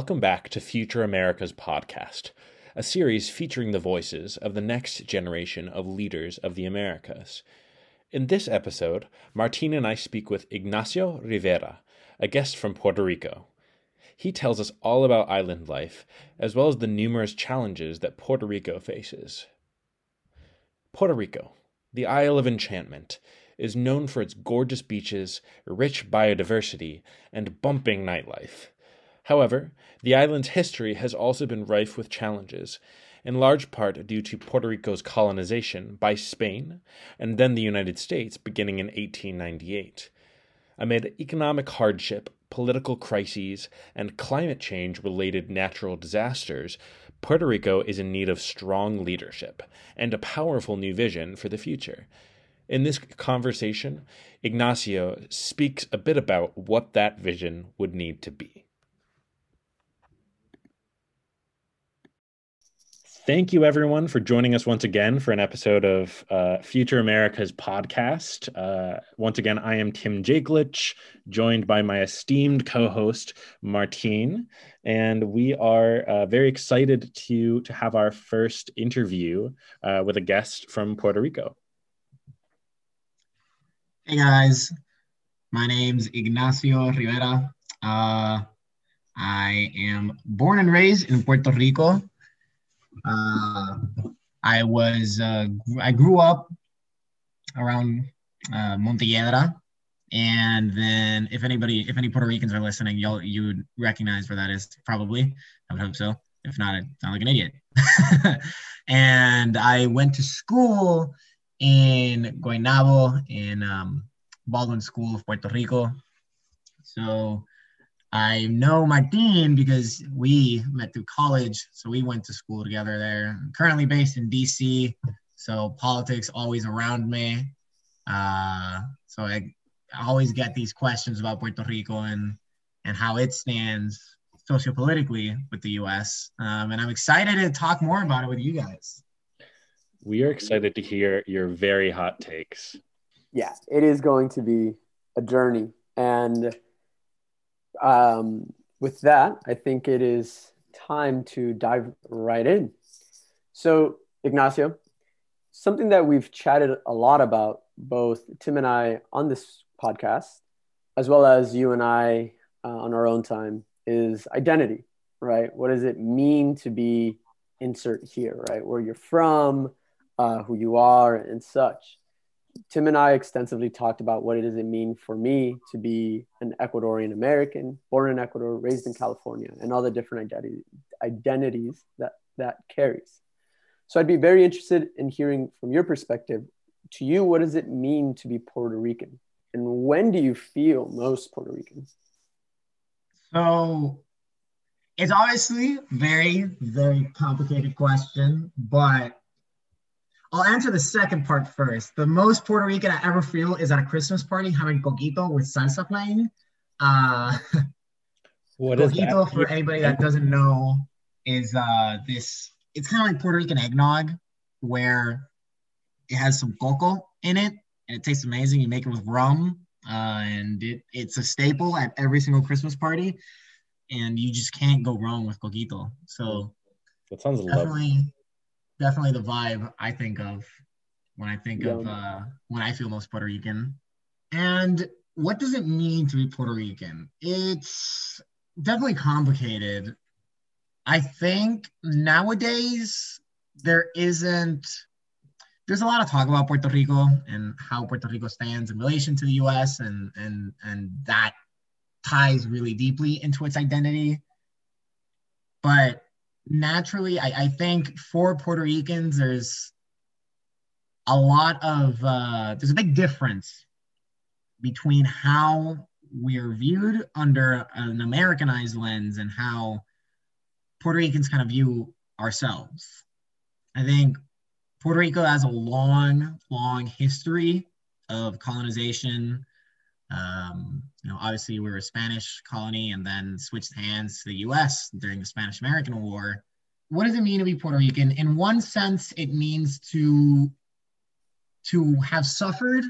Welcome back to Future America's podcast, a series featuring the voices of the next generation of leaders of the Americas. In this episode, Martin and I speak with Ignacio Rivera, a guest from Puerto Rico. He tells us all about island life, as well as the numerous challenges that Puerto Rico faces. Puerto Rico, the Isle of Enchantment, is known for its gorgeous beaches, rich biodiversity, and bumping nightlife. However, the island's history has also been rife with challenges, in large part due to Puerto Rico's colonization by Spain and then the United States beginning in 1898. Amid economic hardship, political crises, and climate change related natural disasters, Puerto Rico is in need of strong leadership and a powerful new vision for the future. In this conversation, Ignacio speaks a bit about what that vision would need to be. Thank you, everyone, for joining us once again for an episode of uh, Future America's podcast. Uh, once again, I am Tim Jaklich, joined by my esteemed co-host Martine, and we are uh, very excited to to have our first interview uh, with a guest from Puerto Rico. Hey guys, my name's Ignacio Rivera. Uh, I am born and raised in Puerto Rico. Uh, I was uh, I grew up around uh, Montehiedra, and then if anybody, if any Puerto Ricans are listening, you'll you would recognize where that is. Probably, I would hope so. If not, I sound like an idiot. and I went to school in Guaynabo in um, Baldwin School of Puerto Rico. So I know Martin because we met through college. So we went to school together there. I'm currently based in DC. So politics always around me. Uh, so I, I always get these questions about Puerto Rico and, and how it stands sociopolitically with the US. Um, and I'm excited to talk more about it with you guys. We are excited to hear your very hot takes. Yeah, it is going to be a journey. And um, with that, I think it is time to dive right in. So, Ignacio, something that we've chatted a lot about, both Tim and I on this podcast, as well as you and I uh, on our own time, is identity, right? What does it mean to be insert here, right? Where you're from, uh, who you are, and such. Tim and I extensively talked about what it does it mean for me to be an Ecuadorian American, born in Ecuador, raised in California, and all the different identities that that carries. So I'd be very interested in hearing from your perspective. To you, what does it mean to be Puerto Rican, and when do you feel most Puerto Rican? So it's obviously very, very complicated question, but I'll answer the second part first. The most Puerto Rican I ever feel is at a Christmas party having coquito with salsa playing. Uh, what coquito, for anybody that doesn't know, is uh, this. It's kind of like Puerto Rican eggnog, where it has some coco in it, and it tastes amazing. You make it with rum, uh, and it, it's a staple at every single Christmas party, and you just can't go wrong with coquito. So that sounds definitely. Lovely definitely the vibe I think of when I think yeah. of uh, when I feel most Puerto Rican. And what does it mean to be Puerto Rican? It's definitely complicated. I think nowadays there isn't there's a lot of talk about Puerto Rico and how Puerto Rico stands in relation to the US and and and that ties really deeply into its identity. But naturally, I, I think for Puerto Ricans, there's a lot of uh, there's a big difference between how we're viewed under an Americanized lens and how Puerto Ricans kind of view ourselves. I think Puerto Rico has a long, long history of colonization. Um, you know, obviously we were a Spanish colony and then switched hands to the U.S. during the Spanish American War. What does it mean to be Puerto Rican? In one sense, it means to to have suffered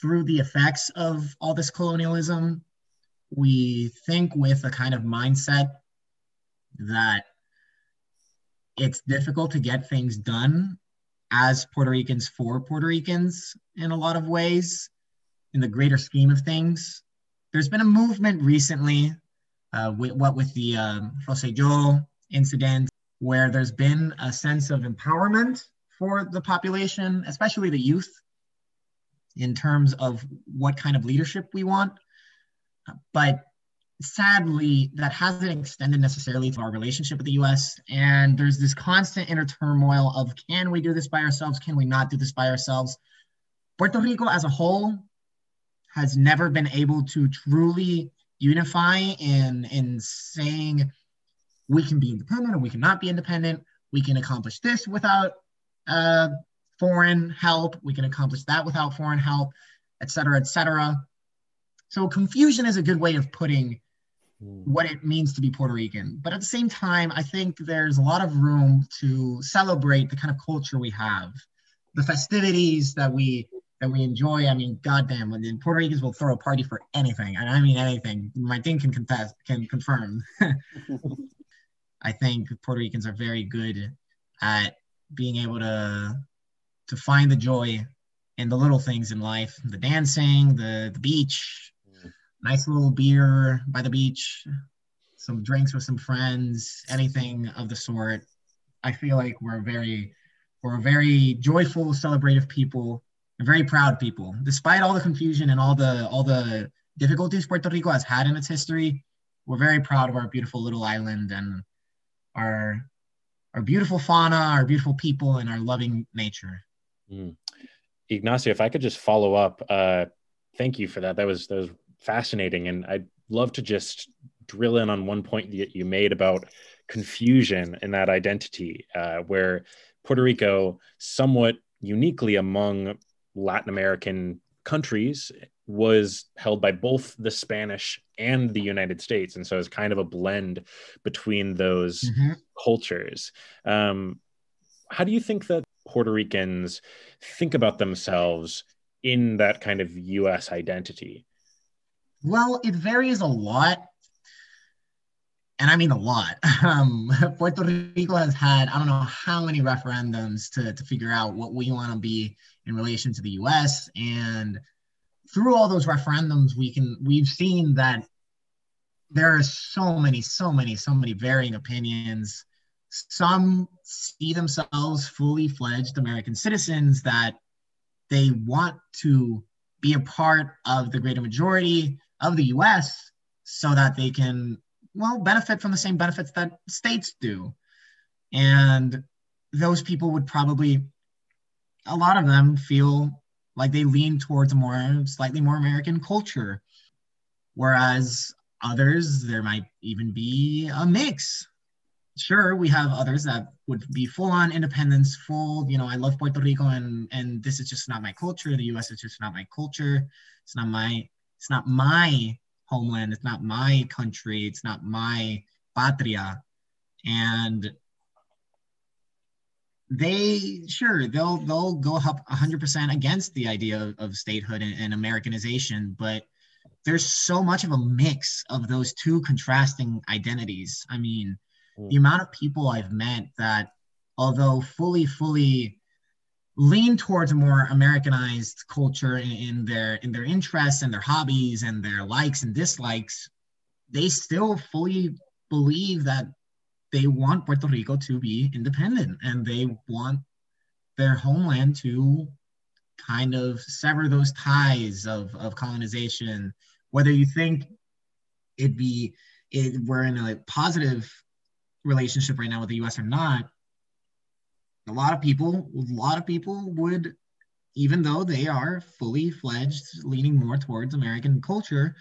through the effects of all this colonialism. We think with a kind of mindset that it's difficult to get things done as Puerto Ricans for Puerto Ricans in a lot of ways in the greater scheme of things. There's been a movement recently, uh, with, what with the um, Rosselló incident, where there's been a sense of empowerment for the population, especially the youth, in terms of what kind of leadership we want. But sadly, that hasn't extended necessarily to our relationship with the US. And there's this constant inner turmoil of can we do this by ourselves? Can we not do this by ourselves? Puerto Rico as a whole has never been able to truly unify in, in saying we can be independent or we cannot be independent. We can accomplish this without uh, foreign help. We can accomplish that without foreign help, et cetera, et cetera. So confusion is a good way of putting hmm. what it means to be Puerto Rican. But at the same time, I think there's a lot of room to celebrate the kind of culture we have, the festivities that we that we enjoy. I mean, goddamn, when the Puerto Ricans will throw a party for anything, and I mean anything. My thing can confess, can confirm. I think Puerto Ricans are very good at being able to to find the joy in the little things in life, the dancing, the the beach, mm. nice little beer by the beach, some drinks with some friends, anything of the sort. I feel like we're very we're a very joyful, celebrative people very proud people. Despite all the confusion and all the all the difficulties Puerto Rico has had in its history, we're very proud of our beautiful little island and our our beautiful fauna, our beautiful people, and our loving nature. Mm. Ignacio, if I could just follow up, uh, thank you for that. That was that was fascinating, and I'd love to just drill in on one point that you made about confusion in that identity, uh, where Puerto Rico, somewhat uniquely among Latin American countries was held by both the Spanish and the United States. And so it's kind of a blend between those mm-hmm. cultures. Um, how do you think that Puerto Ricans think about themselves in that kind of US identity? Well, it varies a lot. And I mean a lot. Um, Puerto Rico has had, I don't know how many referendums to, to figure out what we want to be in relation to the US. And through all those referendums, we can we've seen that there are so many, so many, so many varying opinions. Some see themselves fully fledged American citizens that they want to be a part of the greater majority of the US so that they can, well, benefit from the same benefits that states do. And those people would probably a lot of them feel like they lean towards a more slightly more American culture, whereas others there might even be a mix. Sure, we have others that would be full on independence, full, you know, I love Puerto Rico and and this is just not my culture. The US is just not my culture. It's not my it's not my homeland, it's not my country, it's not my patria. And they sure they'll they'll go up 100% against the idea of, of statehood and, and, americanization but there's so much of a mix of those two contrasting identities i mean mm. the amount of people i've met that although fully fully lean towards a more americanized culture in, in their in their interests and their hobbies and their likes and dislikes they still fully believe that they want Puerto Rico to be independent and they want their homeland to kind of sever those ties of, of colonization. Whether you think it be it, we're in a positive relationship right now with the US or not, a lot of people, a lot of people would, even though they are fully fledged, leaning more towards American culture,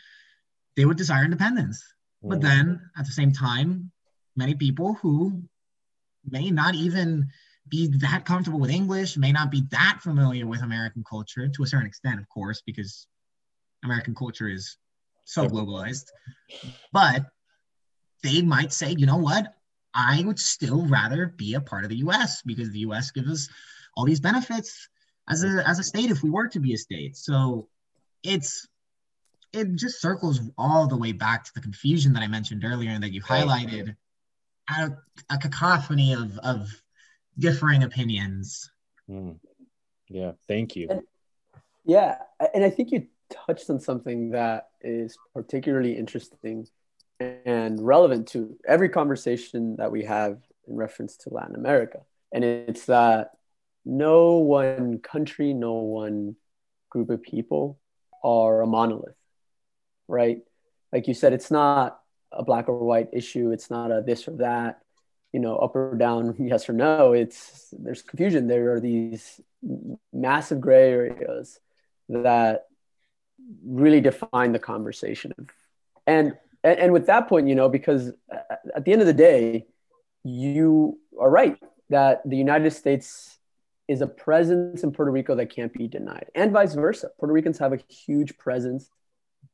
they would desire independence. Mm. But then at the same time, many people who may not even be that comfortable with English, may not be that familiar with American culture to a certain extent, of course, because American culture is so globalized. But they might say, you know what? I would still rather be a part of the US because the US gives us all these benefits as a as a state if we were to be a state. So it's it just circles all the way back to the confusion that I mentioned earlier and that you highlighted a, a cacophony of of differing opinions. Mm. Yeah, thank you. And, yeah, and I think you touched on something that is particularly interesting and relevant to every conversation that we have in reference to Latin America. And it's that no one country, no one group of people are a monolith, right? Like you said, it's not a black or white issue. It's not a this or that, you know, up or down, yes or no. It's there's confusion. There are these massive gray areas that really define the conversation. And and, and with that point, you know, because at the end of the day, you are right that the United States is a presence in Puerto Rico that can't be denied, and vice versa. Puerto Ricans have a huge presence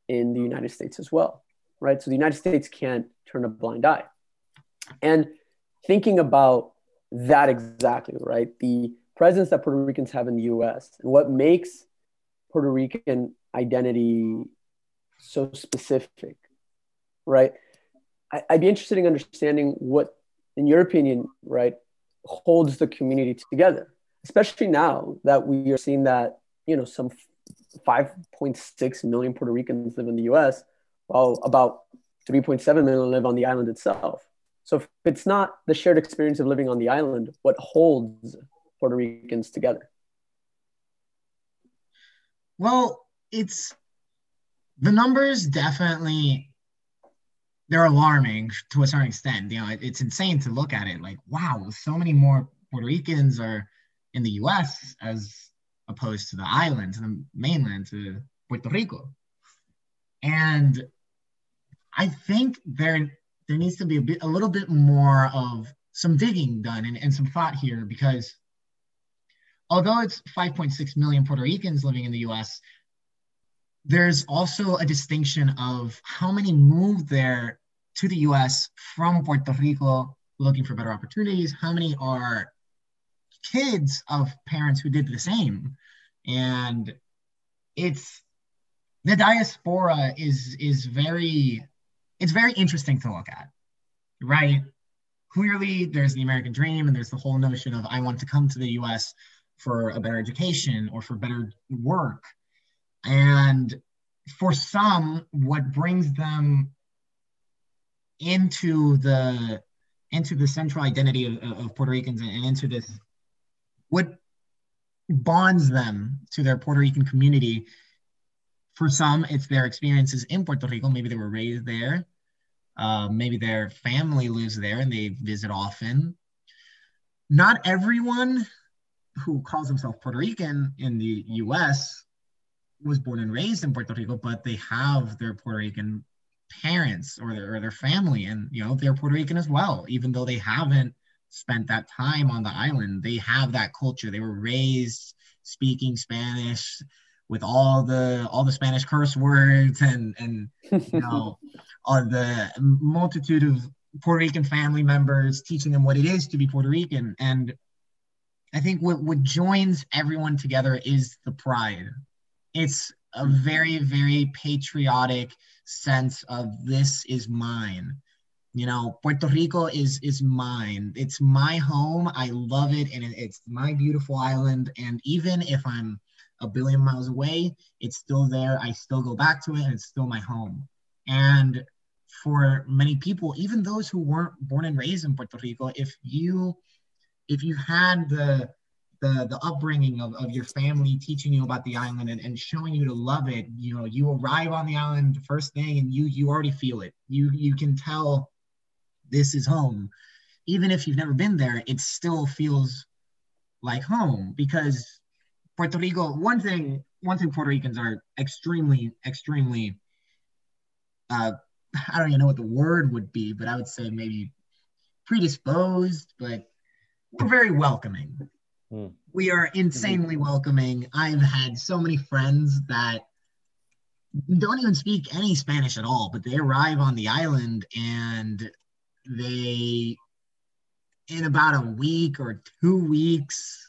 in the United States as well, right? So the United States can't turn a blind eye. And thinking about that exactly, right? The presence that Puerto Ricans have in the US and what makes Puerto Rican identity so specific, right? I, would be interested in understanding what, in your opinion, right, holds the community together, especially now that we are seeing that, you know, some 5.6 million Puerto Ricans live in the US, while about 3.7 million live on the island itself. So if it's not the shared experience of living on the island, what holds Puerto Ricans together? Well, it's the numbers definitely they're alarming to a certain extent. You know, it, it's insane to look at it like, wow, so many more Puerto Ricans are in the U.S. as opposed to the island, to the mainland, to Puerto Rico. And I think there there needs to be a bit a little bit more of some digging done and, and some thought here because although it's 5.6 million Puerto Ricans living in the US, there's also a distinction of how many moved there to the US from Puerto Rico looking for better opportunities, how many are kids of parents who did the same. And it's the diaspora is is very it's very interesting to look at, right? Clearly, there's the American dream, and there's the whole notion of I want to come to the US for a better education or for better work. And for some, what brings them into the into the central identity of, of Puerto Ricans and into this what bonds them to their Puerto Rican community for some, it's their experiences in Puerto Rico. Maybe they were raised there. Uh, maybe their family lives there and they visit often. Not everyone who calls himself Puerto Rican in the US was born and raised in Puerto Rico, but they have their Puerto Rican parents or their, or their family, and you know they're Puerto Rican as well, even though they haven't spent that time on the island. They have that culture. They were raised speaking Spanish with all the all the Spanish curse words and and you know all the multitude of Puerto Rican family members teaching them what it is to be Puerto Rican. And I think what, what joins everyone together is the pride. It's a very, very patriotic sense of this is mine. You know, Puerto Rico is is mine. It's my home. I love it, and it's my beautiful island. And even if I'm a billion miles away, it's still there. I still go back to it and it's still my home. And for many people, even those who weren't born and raised in Puerto Rico, if you if you had the the, the upbringing of, of your family teaching you about the island and, and showing you to love it, you know, you arrive on the island the first thing and you you already feel it. You you can tell this is home. Even if you've never been there, it still feels like home because Puerto Rico, one thing, one thing Puerto Ricans are extremely, extremely, uh, I don't even know what the word would be, but I would say maybe predisposed, but we're very welcoming. Mm. We are insanely welcoming. I've had so many friends that don't even speak any Spanish at all, but they arrive on the island and they, in about a week or two weeks,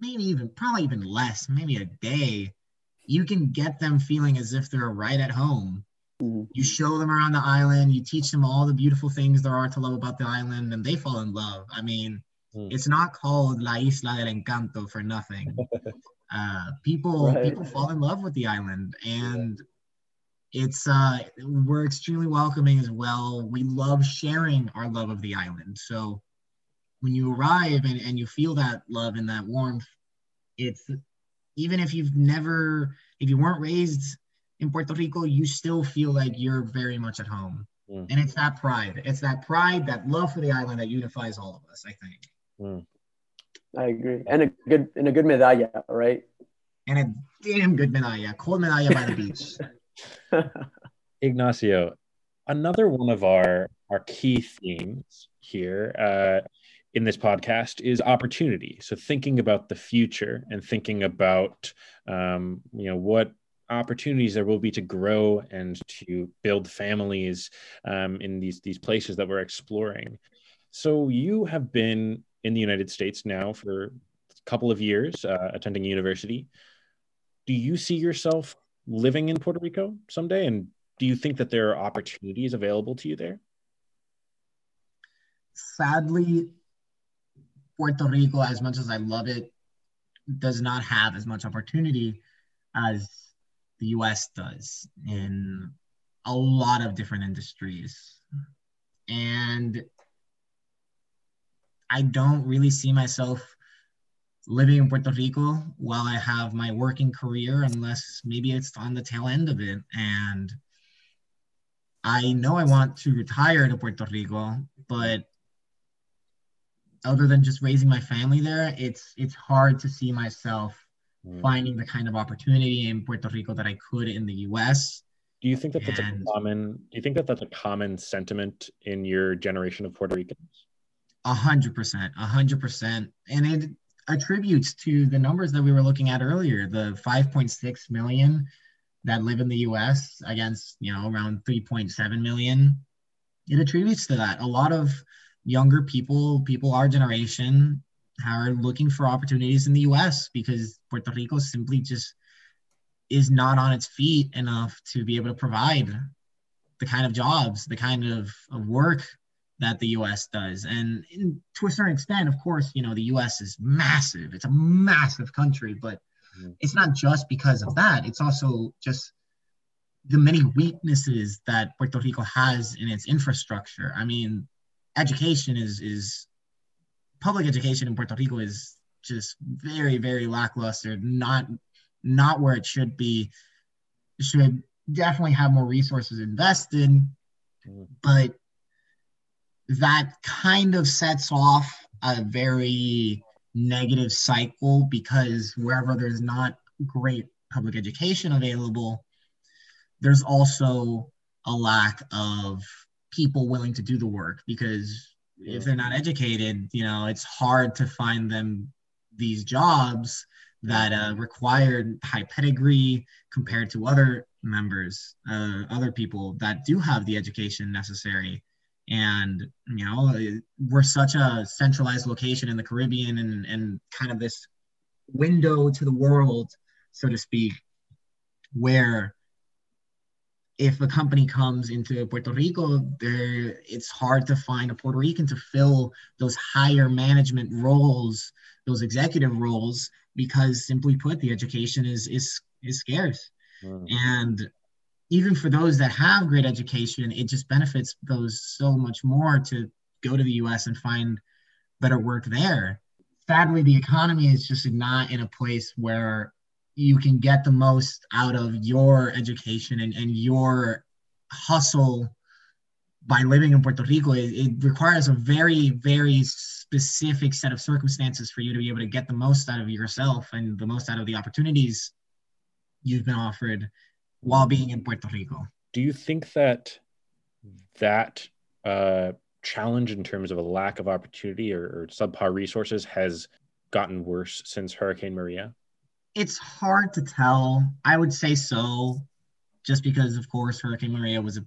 maybe even probably even less, maybe a day, you can get them feeling as if they're right at home. Mm-hmm. You show them around the island, you teach them all the beautiful things there are to love about the island, and they fall in love. I mean, mm. it's not called La Isla del Encanto for nothing. uh, people right. people fall in love with the island, and it's uh, we're extremely welcoming as well. We love sharing our love of the island. So when you arrive and, and you feel that love and that warmth, it's even if you've never if you weren't raised in Puerto Rico, you still feel like you're very much at home. Mm. And it's that pride. It's that pride, that love for the island that unifies all of us, I think. Mm. I agree. And a good and a good medalla, right? And a damn good medalla. Cold medalla by the beach. Ignacio, another one of our our key themes here uh, in this podcast is opportunity. So thinking about the future and thinking about um, you know what opportunities there will be to grow and to build families um, in these these places that we're exploring. So you have been in the United States now for a couple of years, uh, attending university. Do you see yourself living in Puerto Rico someday, and do you think that there are opportunities available to you there? Sadly, Puerto Rico, as much as I love it, does not have as much opportunity as the US does in a lot of different industries. And I don't really see myself living in Puerto Rico while I have my working career, unless maybe it's on the tail end of it. And I know I want to retire to Puerto Rico, but other than just raising my family there, it's it's hard to see myself mm. finding the kind of opportunity in Puerto Rico that I could in the U.S. Do you think that that's and, a common? Do you think that that's a common sentiment in your generation of Puerto Ricans? A hundred percent, a hundred percent, and it attributes to the numbers that we were looking at earlier, the 5.6 million that live in the U.S. against you know around 3.7 million. It attributes to that. A lot of younger people, people our generation, are looking for opportunities in the U.S. because Puerto Rico simply just is not on its feet enough to be able to provide the kind of jobs, the kind of, of work that the US does. And in, to a certain extent, of course, you know, the US is massive. It's a massive country, but mm-hmm. it's not just because of that. It's also just the many weaknesses that Puerto Rico has in its infrastructure. I mean, education is is public education in Puerto Rico is just very, very lackluster, not not where it should be. should definitely have more resources invested, but that kind of sets off a very negative cycle because wherever there's not great public education available, there's also a lack of people willing to do the work because if they're not educated, you know, it's hard to find them these jobs that uh, require high pedigree compared to other members, uh, other people that do have the education necessary. And you know we're such a centralized location in the caribbean and, and kind of this window to the world so to speak where if a company comes into Puerto Rico, there it's hard to find a Puerto Rican to fill those higher management roles, those executive roles, because simply put, the education is is is scarce. Mm. And even for those that have great education, it just benefits those so much more to go to the US and find better work there. Sadly, the economy is just not in a place where you can get the most out of your education and, and your hustle by living in Puerto Rico. It, it requires a very, very specific set of circumstances for you to be able to get the most out of yourself and the most out of the opportunities you've been offered while being in Puerto Rico. Do you think that that uh, challenge in terms of a lack of opportunity or, or subpar resources has gotten worse since Hurricane Maria? It's hard to tell. I would say so, just because, of course, Hurricane Maria was a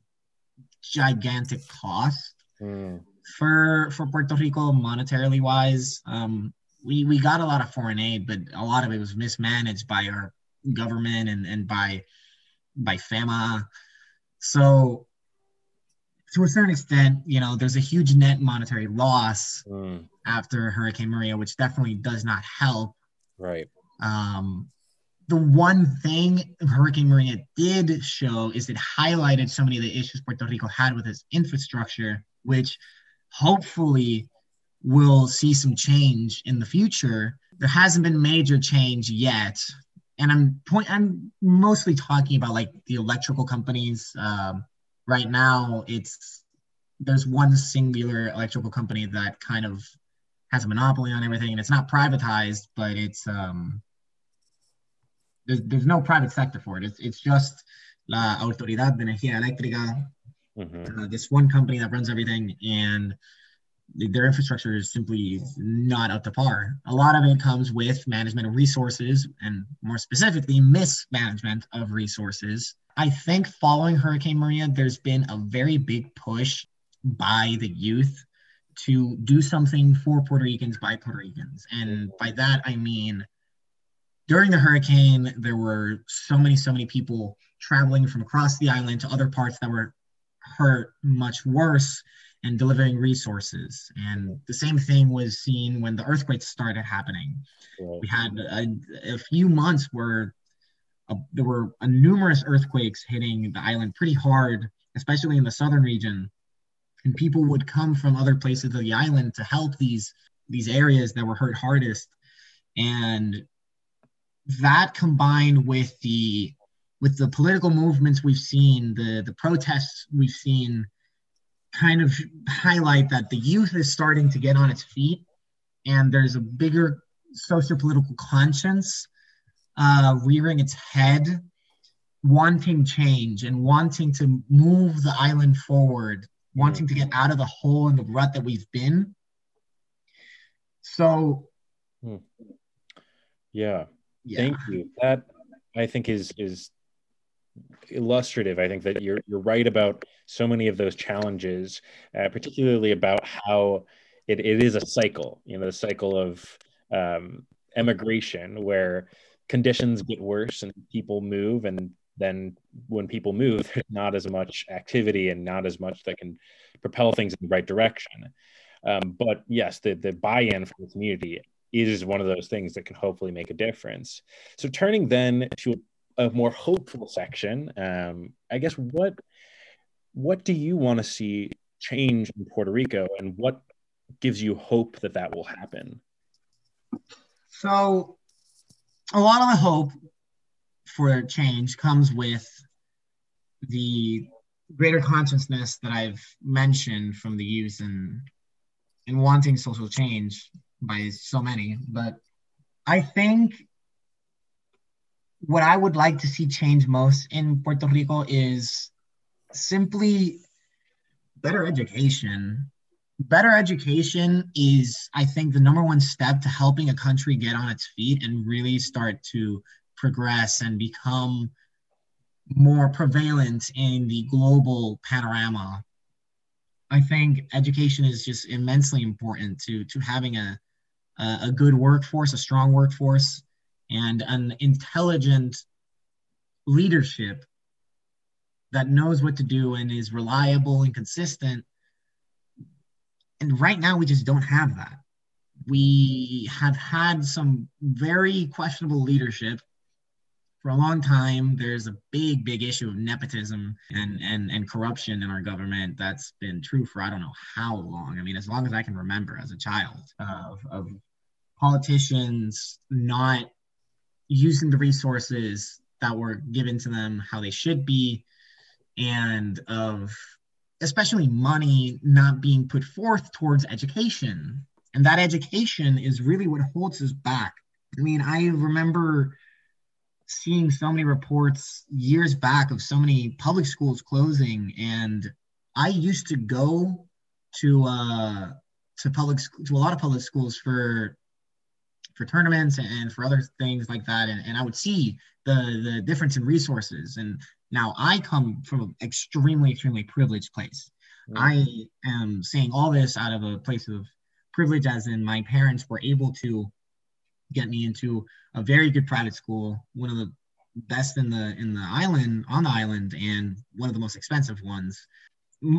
gigantic cost mm. for for Puerto Rico monetarily wise. Um, we we got a lot of foreign aid, but a lot of it was mismanaged by our government and and by by FEMA. So to a certain extent, you know, there's a huge net monetary loss mm. after Hurricane Maria, which definitely does not help. Right. Um, the one thing Hurricane Maria did show is it highlighted so many of the issues Puerto Rico had with its infrastructure, which hopefully will see some change in the future. There hasn't been major change yet. And I'm point I'm mostly talking about like the electrical companies. Um, right now it's there's one singular electrical company that kind of has a monopoly on everything and it's not privatized, but it's um there's, there's no private sector for it. It's, it's just La Autoridad de Energía Eléctrica, mm-hmm. uh, this one company that runs everything, and their infrastructure is simply not up to par. A lot of it comes with management of resources, and more specifically, mismanagement of resources. I think following Hurricane Maria, there's been a very big push by the youth to do something for Puerto Ricans by Puerto Ricans. And by that, I mean during the hurricane, there were so many, so many people traveling from across the island to other parts that were hurt much worse and delivering resources. And the same thing was seen when the earthquakes started happening. Right. We had a, a, few months where a, there were numerous earthquakes hitting the island pretty hard, especially in the southern region. And people would come from other places of the island to help these these areas that were hurt hardest. And that combined with the with the political movements we've seen, the the protests we've seen, kind of highlight that the youth is starting to get on its feet, and there's a bigger socio-political conscience uh, rearing its head, wanting change and wanting to move the island forward, wanting to get out of the hole and the rut that we've been. So, hmm. yeah, yeah. Thank you. That I think is is illustrative. I think that you're you're right about so many of those challenges, uh, particularly about how it, it is a cycle. You know, the cycle of um, emigration where conditions get worse and people move, and then when people move, there's not as much activity and not as much that can propel things in the right direction. Um, but yes, the the buy-in from the community is one of those things that can hopefully make a difference. So turning then to a, a more hopeful section, um, I guess what what do you want to see change in Puerto Rico, and what gives you hope that that will happen? So, a lot of the hope for change comes with the greater consciousness that I've mentioned from the youth and and wanting social change by so many, but I think what I would like to see change most in Puerto Rico is simply better education. Better education is, I think, the number one step to helping a country get on its feet and really start to progress and become more prevalent in the global panorama. I think education is just immensely important to to having a a good workforce, a strong workforce, and an intelligent leadership that knows what to do and is reliable and consistent. And right now, we just don't have that. We have had some very questionable leadership for a long time. There's a big, big issue of nepotism and, and, and corruption in our government. That's been true for I don't know how long. I mean, as long as I can remember as a child of, of politicians not using the resources that were given to them how they should be and of especially money not being put forth towards education and that education is really what holds us back i mean i remember seeing so many reports years back of so many public schools closing and i used to go to uh to public to a lot of public schools for for tournaments and for other things like that. And, and I would see the the difference in resources. And now I come from an extremely, extremely privileged place. I am saying all this out of a place of privilege, as in my parents were able to get me into a very good private school, one of the best in the in the island on the island and one of the most expensive ones.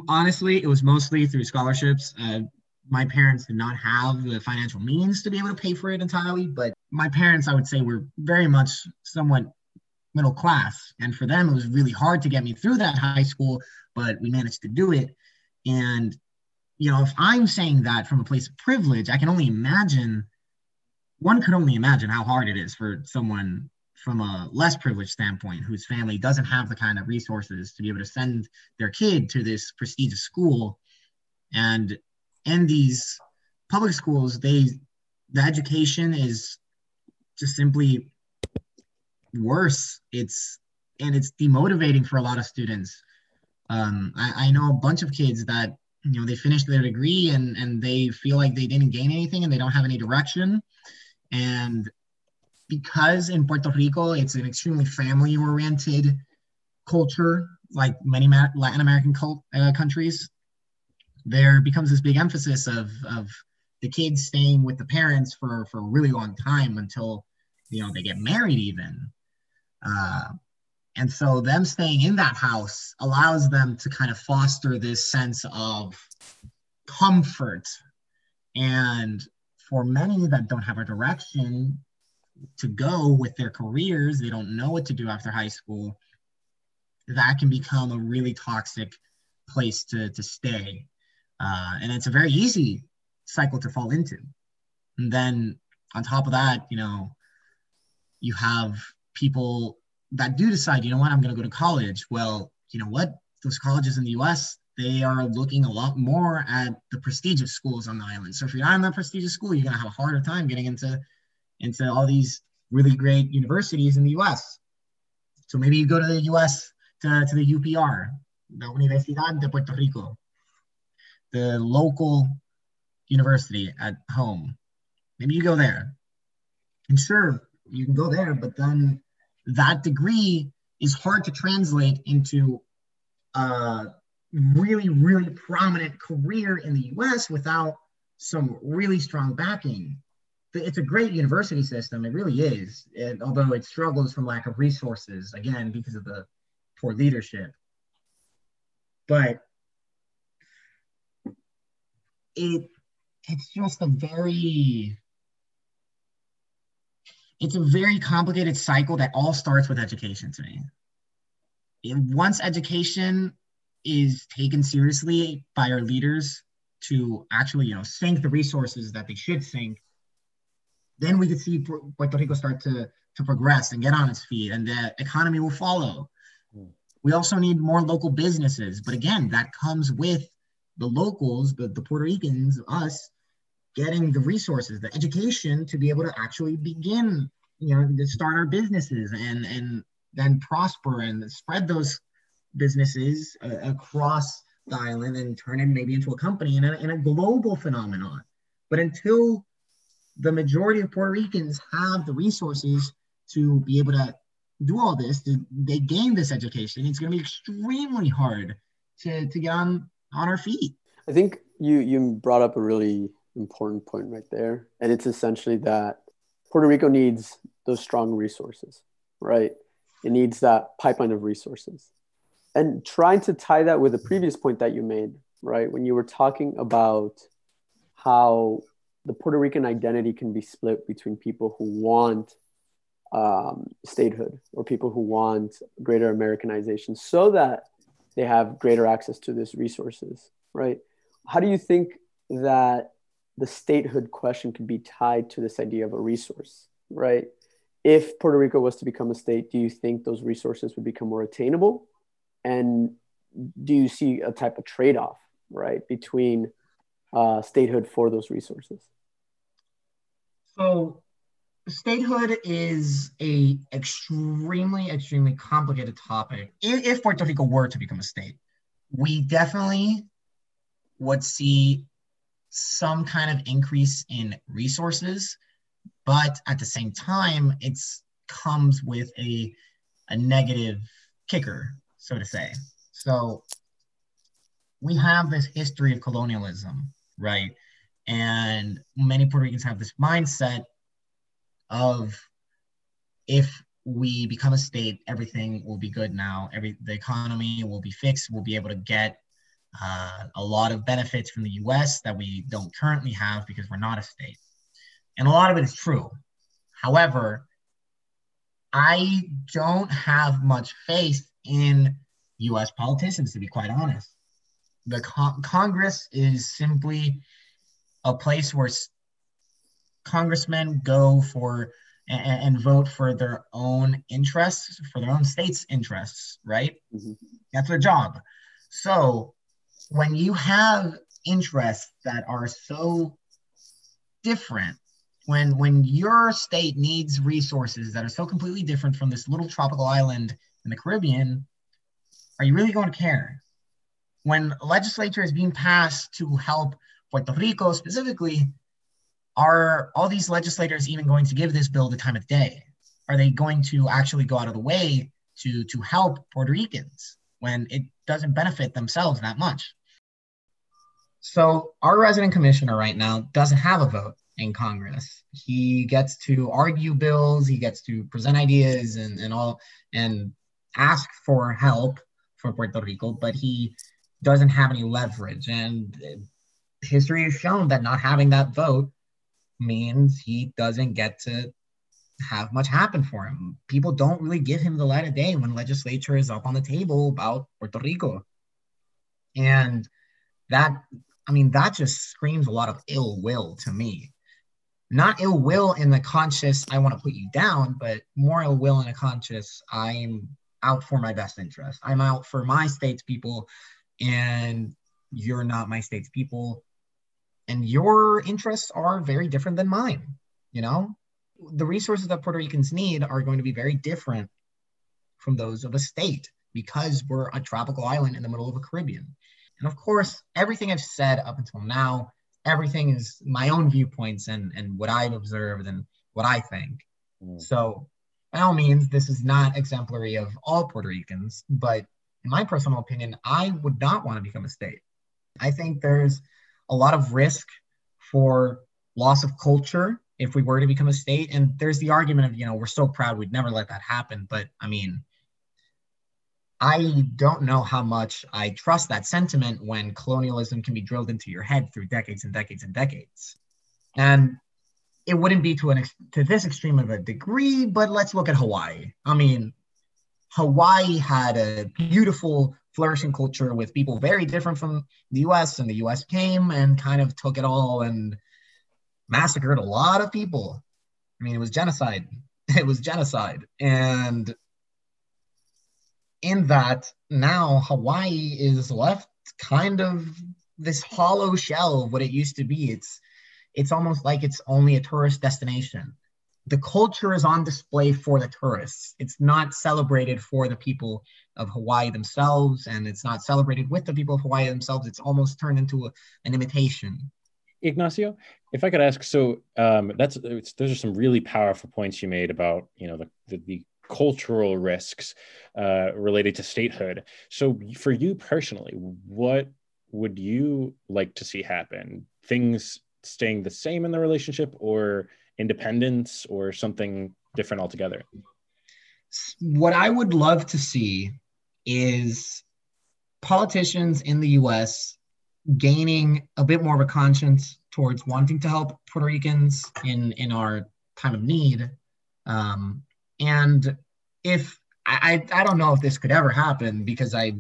Honestly, it was mostly through scholarships. Uh, my parents did not have the financial means to be able to pay for it entirely, but my parents, I would say, were very much somewhat middle class. And for them, it was really hard to get me through that high school, but we managed to do it. And, you know, if I'm saying that from a place of privilege, I can only imagine, one could only imagine how hard it is for someone from a less privileged standpoint whose family doesn't have the kind of resources to be able to send their kid to this prestigious school. And in these public schools, they, the education is just simply worse. It's and it's demotivating for a lot of students. Um, I, I know a bunch of kids that you know they finished their degree and and they feel like they didn't gain anything and they don't have any direction. And because in Puerto Rico it's an extremely family oriented culture, like many Latin American cult, uh, countries, there becomes this big emphasis of of the kids staying with the parents for for a really long time until you know they get married even uh, and so them staying in that house allows them to kind of foster this sense of comfort. And for many that don't have a direction to go with their careers, they don't know what to do after high school, that can become a really toxic place to, to stay. Uh, and it's a very easy cycle to fall into. And then on top of that, you know, you have people that do decide, you know what, I'm going to go to college. Well, you know what, those colleges in the US, they are looking a lot more at the prestigious schools on the island. So if you're not in that prestigious school, you're to have a harder time getting into, into all these really great universities in the US. So maybe you go to the US to, to the UPR, the Universidad de Puerto Rico, the local university at home. Maybe you go there. And sure, you can go there, but then that degree is hard to translate into a really, really prominent career in the US without some really strong backing. It's a great university system, it really is, it, although it struggles from lack of resources, again, because of the poor leadership. But it it's just a very it's a very complicated cycle that all starts with education to me. And once education is taken seriously by our leaders to actually, you know, sink the resources that they should sink, then we could see Puerto Rico start to, to progress and get on its feet and the economy will follow. Hmm. We also need more local businesses. But again, that comes with the locals, the, the Puerto Ricans, us, getting the resources, the education to be able to actually begin, you know, to start our businesses and and then prosper and spread those businesses uh, across the island and turn it maybe into a company and a, and a global phenomenon. But until the majority of Puerto Ricans have the resources to be able to do all this, to, they gain this education, it's going to be extremely hard to, to get on, on our feet. I think you you brought up a really important point right there. And it's essentially that Puerto Rico needs those strong resources, right? It needs that pipeline of resources. And trying to tie that with the previous point that you made, right? When you were talking about how the Puerto Rican identity can be split between people who want um, statehood or people who want greater Americanization so that they have greater access to these resources, right? How do you think that the statehood question could be tied to this idea of a resource, right? If Puerto Rico was to become a state, do you think those resources would become more attainable? And do you see a type of trade off, right, between uh, statehood for those resources? So, statehood is a extremely, extremely complicated topic. If Puerto Rico were to become a state, we definitely would see some kind of increase in resources, but at the same time, it comes with a, a negative kicker, so to say. So we have this history of colonialism, right? And many Puerto Ricans have this mindset of if we become a state, everything will be good now. Every the economy will be fixed. We'll be able to get uh, a lot of benefits from the U.S. that we don't currently have because we're not a state, and a lot of it is true. However, I don't have much faith in U.S. politicians, to be quite honest. The con- Congress is simply a place where s- congressmen go for and, and, vote for their own interests, for their own state's interests, right? Mm-hmm. That's their job. So when you have interests that are so different when when your state needs resources that are so completely different from this little tropical island in the Caribbean, are you really going to care? When legislature is being passed to help Puerto Rico specifically, are all these legislators even going to give this bill the time of day? Are they going to actually go out of the way to to help Puerto Ricans when it doesn't benefit themselves that much? So our resident commissioner right now doesn't have a vote in Congress. He gets to argue bills, he gets to present ideas and, and all and ask for help for Puerto Rico, but he doesn't have any leverage. And history has shown that not having that vote means he doesn't get to have much happen for him. People don't really give him the light of day when legislature is up on the table about Puerto Rico. And that, I mean, that just screams a lot of ill will to me not ill will in the conscious i want to put you down but more ill will in a conscious i'm out for my best interest i'm out for my state's people and you're not my state's people and your interests are very different than mine you know the resources that puerto ricans need are going to be very different from those of a state because we're a tropical island in the middle of a caribbean and of course everything i've said up until now everything is my own viewpoints and and what I've observed and what I think. Mm. So by all means, this is not exemplary of all Puerto Ricans, but in my personal opinion, I would not want to become a state. I think there's a lot of risk for loss of culture if we were to become a state. And there's the argument of, you know, we're so proud we'd never let that happen. But I mean, I don't know how much I trust that sentiment when colonialism can be drilled into your head through decades and decades and decades. And it wouldn't be to an ex- to this extreme of a degree, but let's look at Hawaii. I mean, Hawaii had a beautiful, flourishing culture with people very different from the U.S. And the U.S. came and kind of took it all and massacred a lot of people. I mean, it was genocide. It was genocide, and in that now Hawaii is left kind of this hollow shell of what it used to be. It's it's almost like it's only a tourist destination. The culture is on display for the tourists. It's not celebrated for the people of Hawaii themselves, and it's not celebrated with the people of Hawaii themselves. It's almost turned into a, an imitation. Ignacio, if I could ask, so um, that's those are some really powerful points you made about you know the, the, the cultural risks uh, related to statehood. So, for you personally, what would you like to see happen? Things staying the same in the relationship, or independence, or something different altogether? What I would love to see is politicians in the US gaining a bit more of a conscience towards wanting to help Puerto Ricans in, in our time of need. Um, and if I, I don't know if this could ever happen because I,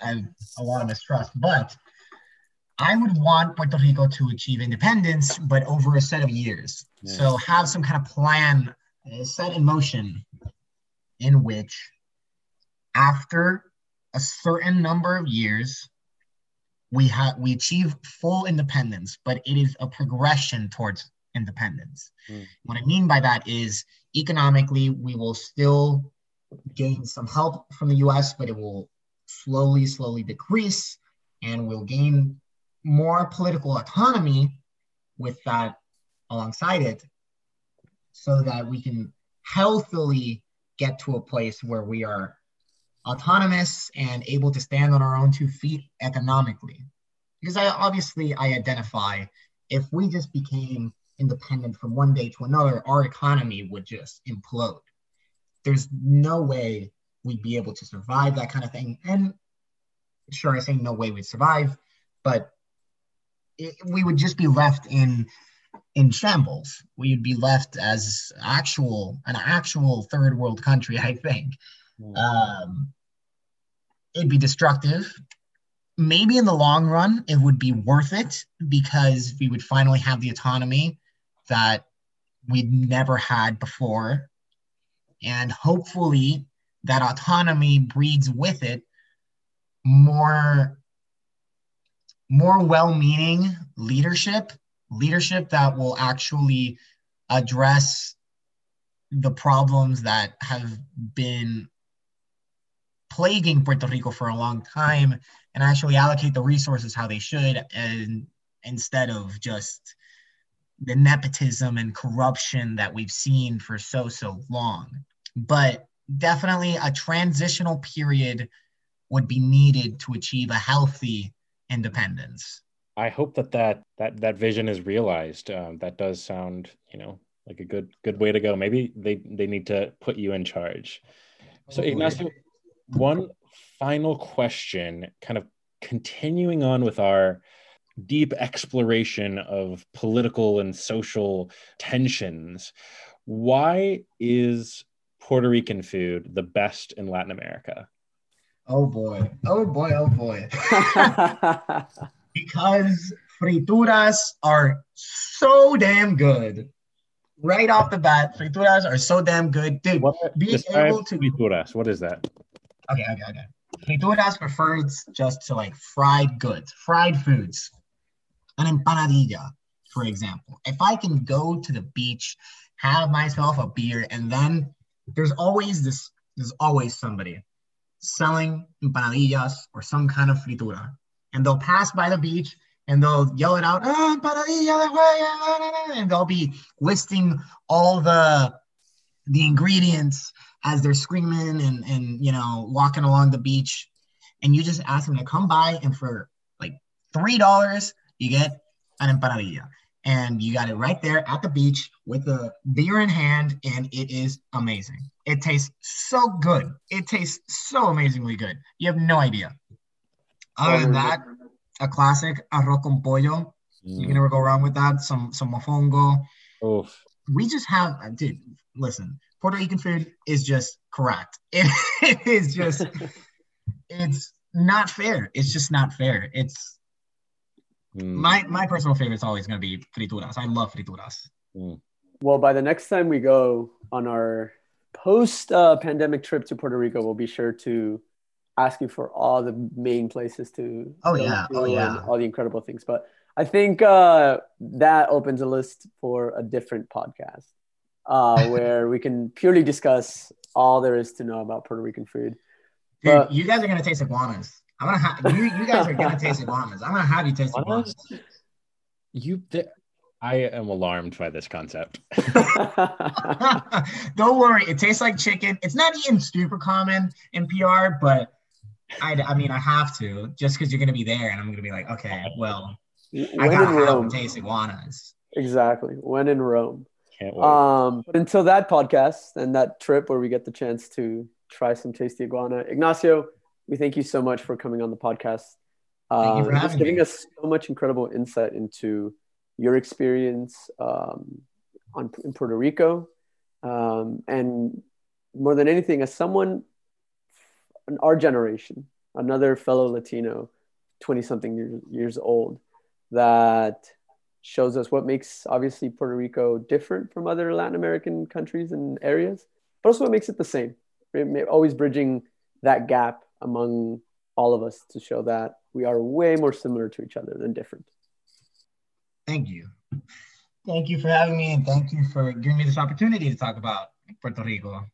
I have a lot of mistrust, but I would want Puerto Rico to achieve independence, but over a set of years. Yeah. So have some kind of plan uh, set in motion in which after a certain number of years, we have we achieve full independence, but it is a progression towards independence. Mm. What I mean by that is economically, we will still gain some help from the US, but it will slowly, slowly decrease and we'll gain more political autonomy with that alongside it so that we can healthily get to a place where we are autonomous and able to stand on our own two feet economically. Because I obviously I identify if we just became independent from one day to another, our economy would just implode. there's no way we'd be able to survive that kind of thing. And sure, I say no way we'd survive, but it, we would just be left in in shambles. We'd be left as actual an actual third world country. I think mm. um, it'd be destructive. Maybe in the long run, it would be worth it because we would finally have the autonomy that we'd never had before. And hopefully, that autonomy breeds with it more more well-meaning leadership leadership that will actually address the problems that have been plaguing Puerto Rico for a long time and actually allocate the resources how they should and instead of just the nepotism and corruption that we've seen for so so long. But definitely a transitional period would be needed to achieve a healthy independence I hope that that that that vision is realized. Um, that does sound, you know, like a good good way to go. Maybe they they need to put you in charge. So Ignacio, one final question, kind of continuing on with our deep exploration of political and social tensions. Why is Puerto Rican food the best in Latin America? Oh boy. Oh boy. Oh boy. because frituras are so damn good. Right off the bat, frituras are so damn good. Dude, what, being able to frituras, what is that? Okay, okay, okay. Frituras refers just to like fried goods, fried foods. An empanadilla, for example. If I can go to the beach, have myself a beer, and then there's always this, there's always somebody selling empanadillas or some kind of fritura. And they'll pass by the beach and they'll yell it out, oh, and they'll be listing all the the ingredients as they're screaming and and you know walking along the beach, and you just ask them to come by and for like three dollars you get an empanadilla, and you got it right there at the beach with a beer in hand, and it is amazing. It tastes so good. It tastes so amazingly good. You have no idea. Other than that, a classic arroz con pollo. Mm. You can never go wrong with that. Some some mofongo. Oof. We just have, uh, dude. Listen, Puerto Rican food is just correct. It, it is just, it's not fair. It's just not fair. It's mm. my my personal favorite is always going to be frituras. I love frituras. Mm. Well, by the next time we go on our post uh, pandemic trip to Puerto Rico, we'll be sure to ask you for all the main places to oh yeah. oh yeah. all the incredible things. But i think uh, that opens a list for a different podcast uh, where we can purely discuss all there is to know about puerto rican food. Dude, but, you guys are gonna taste iguanas. I'm gonna have you, you guys are gonna taste iguanas. I'm gonna have you taste iguanas. You th- I am alarmed by this concept. Don't worry, it tastes like chicken. It's not even super common in PR, but I, I mean, I have to just because you're going to be there, and I'm going to be like, okay, well, when I got to taste iguanas. Exactly. When in Rome. Can't wait. Um, but until that podcast and that trip where we get the chance to try some tasty iguana, Ignacio, we thank you so much for coming on the podcast. Thank you for um, having giving me. us so much incredible insight into your experience um, on in Puerto Rico, um, and more than anything, as someone our generation, another fellow Latino, 20 something years, years old, that shows us what makes obviously Puerto Rico different from other Latin American countries and areas, but also what makes it the same. Always bridging that gap among all of us to show that we are way more similar to each other than different. Thank you. Thank you for having me and thank you for giving me this opportunity to talk about Puerto Rico.